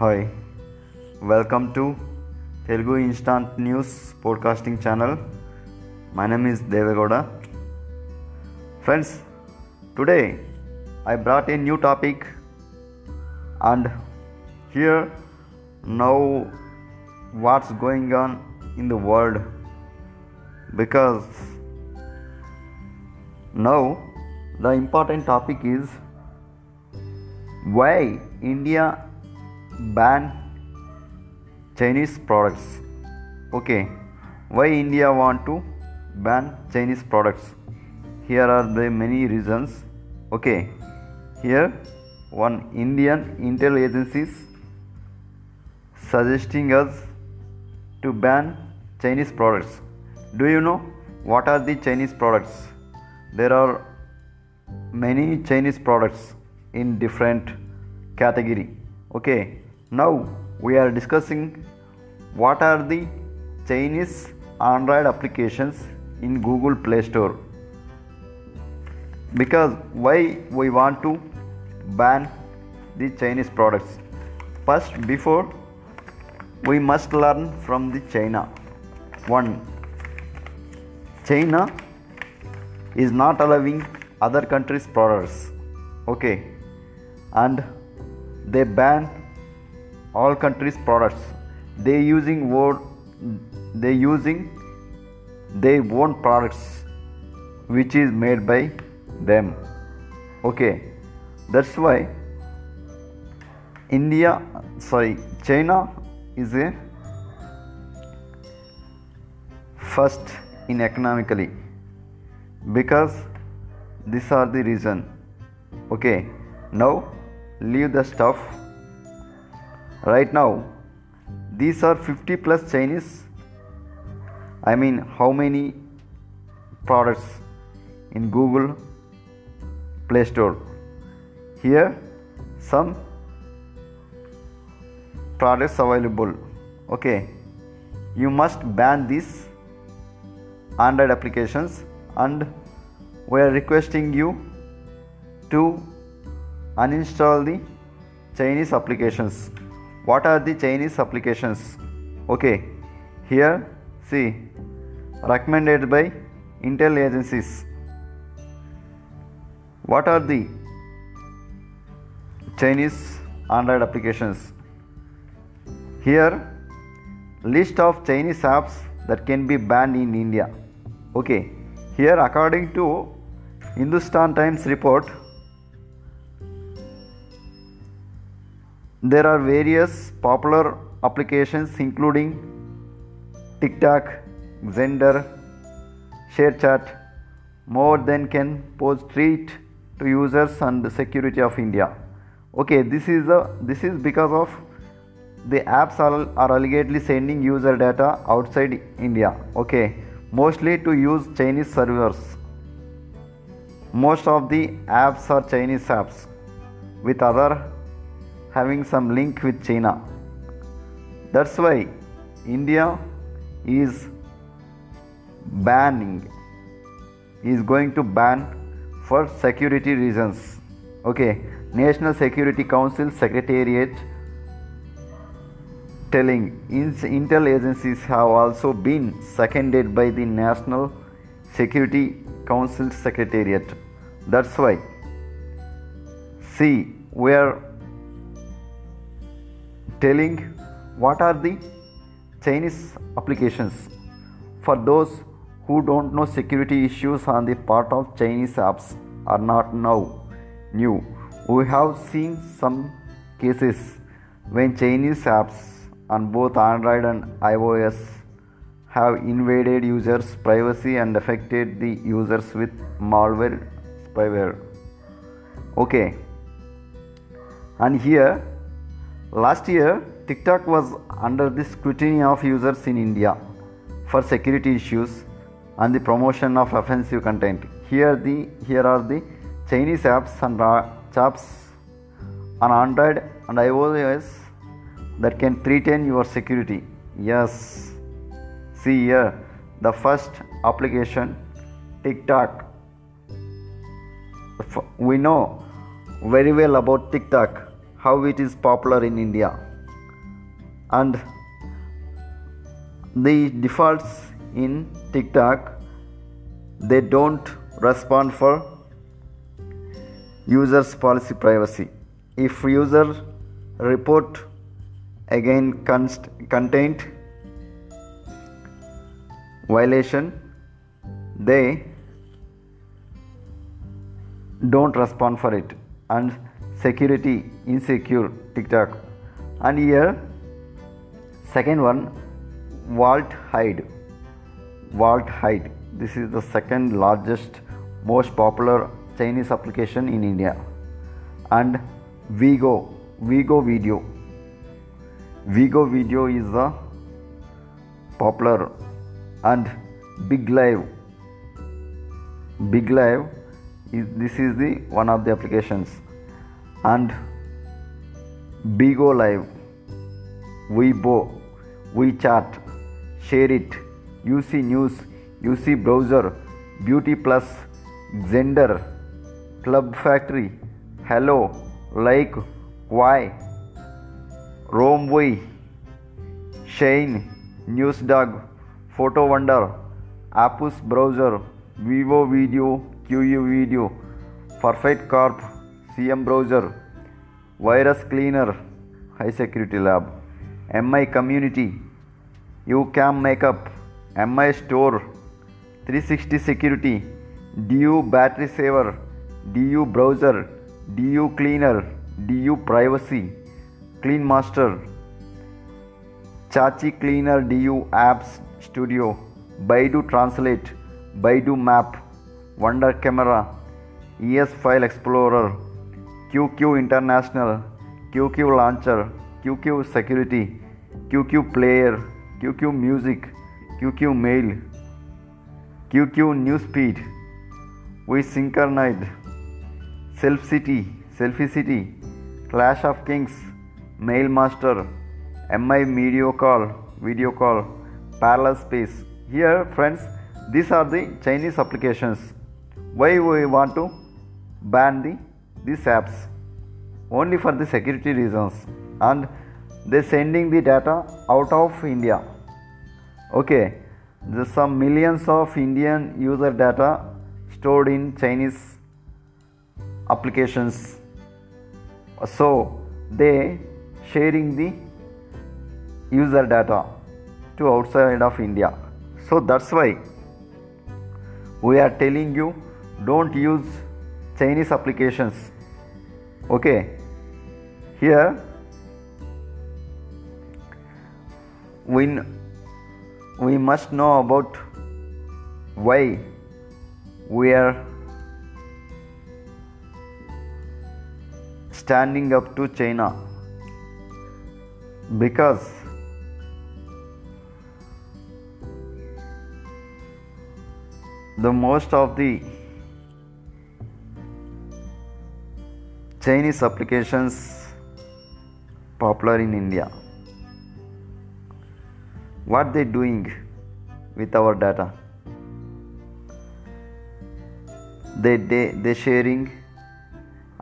Hi welcome to Telugu instant news podcasting channel my name is Devegowda friends today I brought a new topic and here now what's going on in the world because now the important topic is why india banned chinese products. Okay. Why india want to ban chinese products? Here are the many reasons. Okay. Here one indian intel agencies suggesting us to ban chinese products. Do you know what are the chinese products? There are many chinese products in different category. Okay now we are discussing what are the chinese android applications in google play store. Because why we want to ban the chinese products? First before we must learn from the china. One china is not allowing other countries products. Okay. And they ban all countries products. They using word they using their own products which is made by them. Okay. That's why india sorry china is a first in economically because these are the reason. Okay. Now leave the stuff right now these are 50 plus chinese. I mean how many products in google play store? Here some products available. Okay you must ban these android applications and we are requesting you to uninstall the chinese applications what are the chinese applications? Okay here see recommended by intel agencies. What are the chinese android applications? Here list of chinese apps that can be banned in india. Okay here according to hindustan times report there are various popular applications including tiktok xender sharechat more than can pose threat to users and the security of india okay this is a this is because of the apps are, are allegedly sending user data outside india okay mostly to use Chinese servers. Most of the apps are Chinese apps, with other having some link with China. That's why India is banning, is going to ban for security reasons. Okay, National Security Council Secretariat telling intel agencies have also been seconded by the national security council secretariat that's why see we are telling what are the chinese applications for those who don't know security issues on the part of chinese apps are not now new we have seen some cases when chinese apps on both Android and iOS have invaded users' privacy and affected the users with malware spyware. Okay, and here last year TikTok was under the scrutiny of users in India for security issues and the promotion of offensive content. Here the here are the Chinese apps and apps on Android and iOS that can threaten your security. Yes, see here the first application TikTok. We know very well about TikTok, how it is popular in India. and the defaults in TikTok they don't respond for users policy privacy if user report again const- content violation they don't respond for it and security insecure tiktok. And here second one vault hide vault hide this is the second largest most popular chinese application in india. And vigo vigo video. Vigo video is the popular and bigo live. Bigo live is this is the one of the applications and bigo live. Weibo wechat share it. Uc news uc browser beauty plus xender club factory. Helo like why? ROMWE SHEIN newsdog photo wonder Apus browser, VivaVideo, QU Video, Perfect Corp, CM browser, Virus Cleaner, High Security Lab, MI Community, YouCam Makeup, MI Store, 360 Security, DU Battery Saver, DU Browser, DU Cleaner, DU Privacy, Clean Master, Chachi Cleaner DU Apps Studio. Baidu Translate, Baidu Map, Wonder Camera, ES File Explorer, QQ International, QQ Launcher, QQ Security, QQ Player, QQ Music, QQ Mail, QQ Newsfeed, We Synchronized, Self City, Selfie City, Clash of Kings, Mailmaster, MI Video Call, Video Call, Parallel Space, here friends these are the chinese applications. Why we want to ban the these apps only for the security reasons and they sending the data out of india. Okay there's some millions of indian user data stored in chinese applications. So they sharing the user data to outside of india. So that's why we are telling you don't use Chinese applications. Okay, here we, we must know about why we are standing up to China. Because the most of the Chinese applications popular in India. What they doing with our data? They they they sharing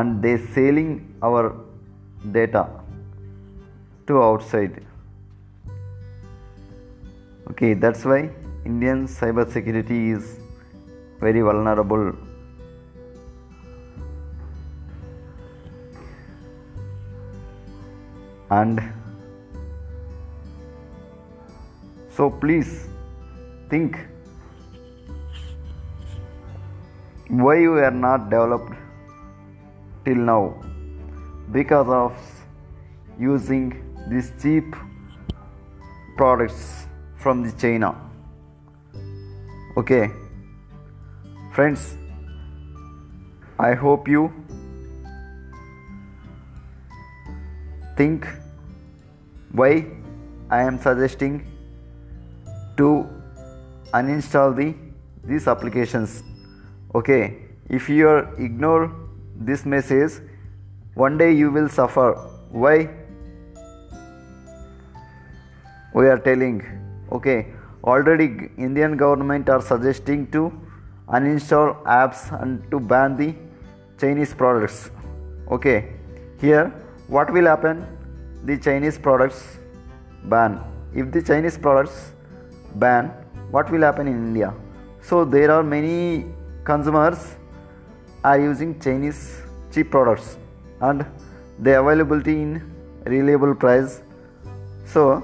and they selling our data to outside. Okay, that's why Indian cyber security is very vulnerable and so please think why you are not developed till now because of using these cheap products from the china. Okay? Friends, I hope you think why I am suggesting to uninstall the these applications. Okay, if you ignore this message, one day you will suffer. Why? We are telling. Okay, already Indian government are suggesting to uninstall apps and to ban the Chinese products. Okay, here what will happen? The Chinese products ban. If the Chinese products ban, what will happen in India? So there are many consumers are using Chinese cheap products and the availability in reliable price. So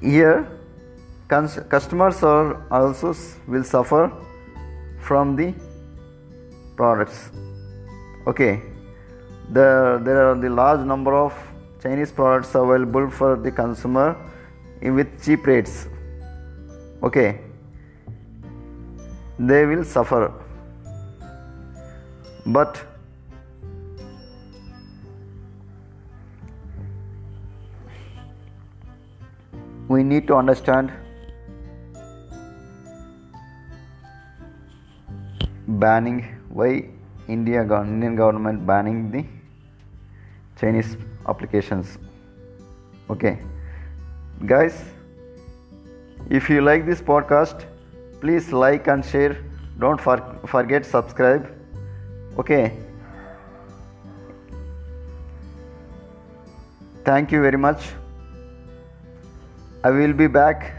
here customers are also will suffer from the products okay there, there are the large number of chinese products available for the consumer with cheap rates. Okay. They will suffer. But we need to understand banning why India Indian government banning the Chinese applications. Okay, guys, if you like this podcast, please like and share. Don't for- forget subscribe. Okay. Thank you very much. I will be back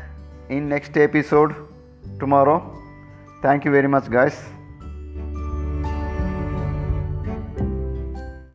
in next episode tomorrow. Thank you very much, guys.